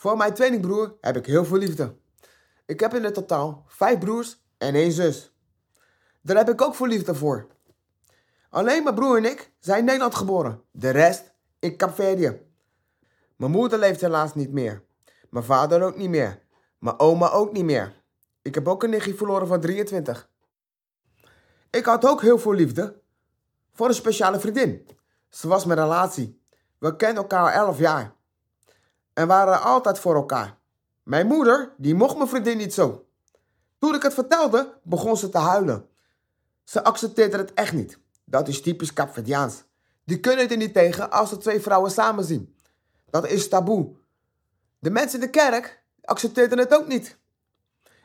Voor mijn tweelingbroer heb ik heel veel liefde. Ik heb in het totaal vijf broers en één zus. Daar heb ik ook veel liefde voor. Alleen mijn broer en ik zijn in Nederland geboren. De rest in Capverdië. Mijn moeder leeft helaas niet meer. Mijn vader ook niet meer. Mijn oma ook niet meer. Ik heb ook een nichtje verloren van 23. Ik had ook heel veel liefde voor een speciale vriendin. Ze was mijn relatie. We kenden elkaar al 11 jaar. En waren altijd voor elkaar. Mijn moeder, die mocht mijn vriendin niet zo. Toen ik het vertelde, begon ze te huilen. Ze accepteerde het echt niet. Dat is typisch Capverdiaans. Die kunnen er niet tegen als ze twee vrouwen samen zien. Dat is taboe. De mensen in de kerk accepteerden het ook niet.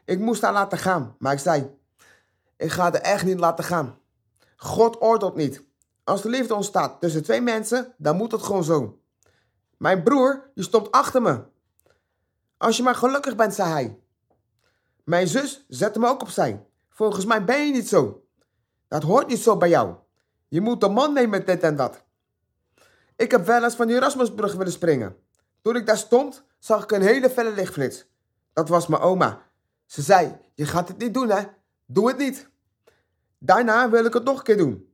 Ik moest haar laten gaan, maar ik zei: Ik ga er echt niet laten gaan. God oordeelt niet. Als de liefde ontstaat tussen twee mensen, dan moet het gewoon zo. Mijn broer, die stond achter me. Als je maar gelukkig bent, zei hij. Mijn zus zette me ook opzij. Volgens mij ben je niet zo. Dat hoort niet zo bij jou. Je moet een man nemen dit en dat. Ik heb wel eens van die Erasmusbrug willen springen. Toen ik daar stond, zag ik een hele felle lichtflits. Dat was mijn oma. Ze zei, je gaat het niet doen hè. Doe het niet. Daarna wil ik het nog een keer doen.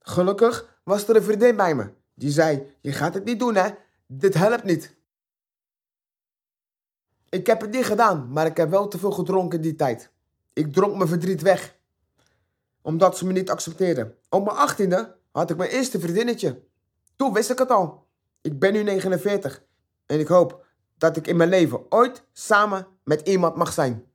Gelukkig was er een vriendin bij me. Die zei, je gaat het niet doen hè. Dit helpt niet. Ik heb het niet gedaan, maar ik heb wel te veel gedronken die tijd. Ik dronk mijn verdriet weg. Omdat ze me niet accepteerden. Op mijn achttiende had ik mijn eerste vriendinnetje. Toen wist ik het al. Ik ben nu 49 en ik hoop dat ik in mijn leven ooit samen met iemand mag zijn.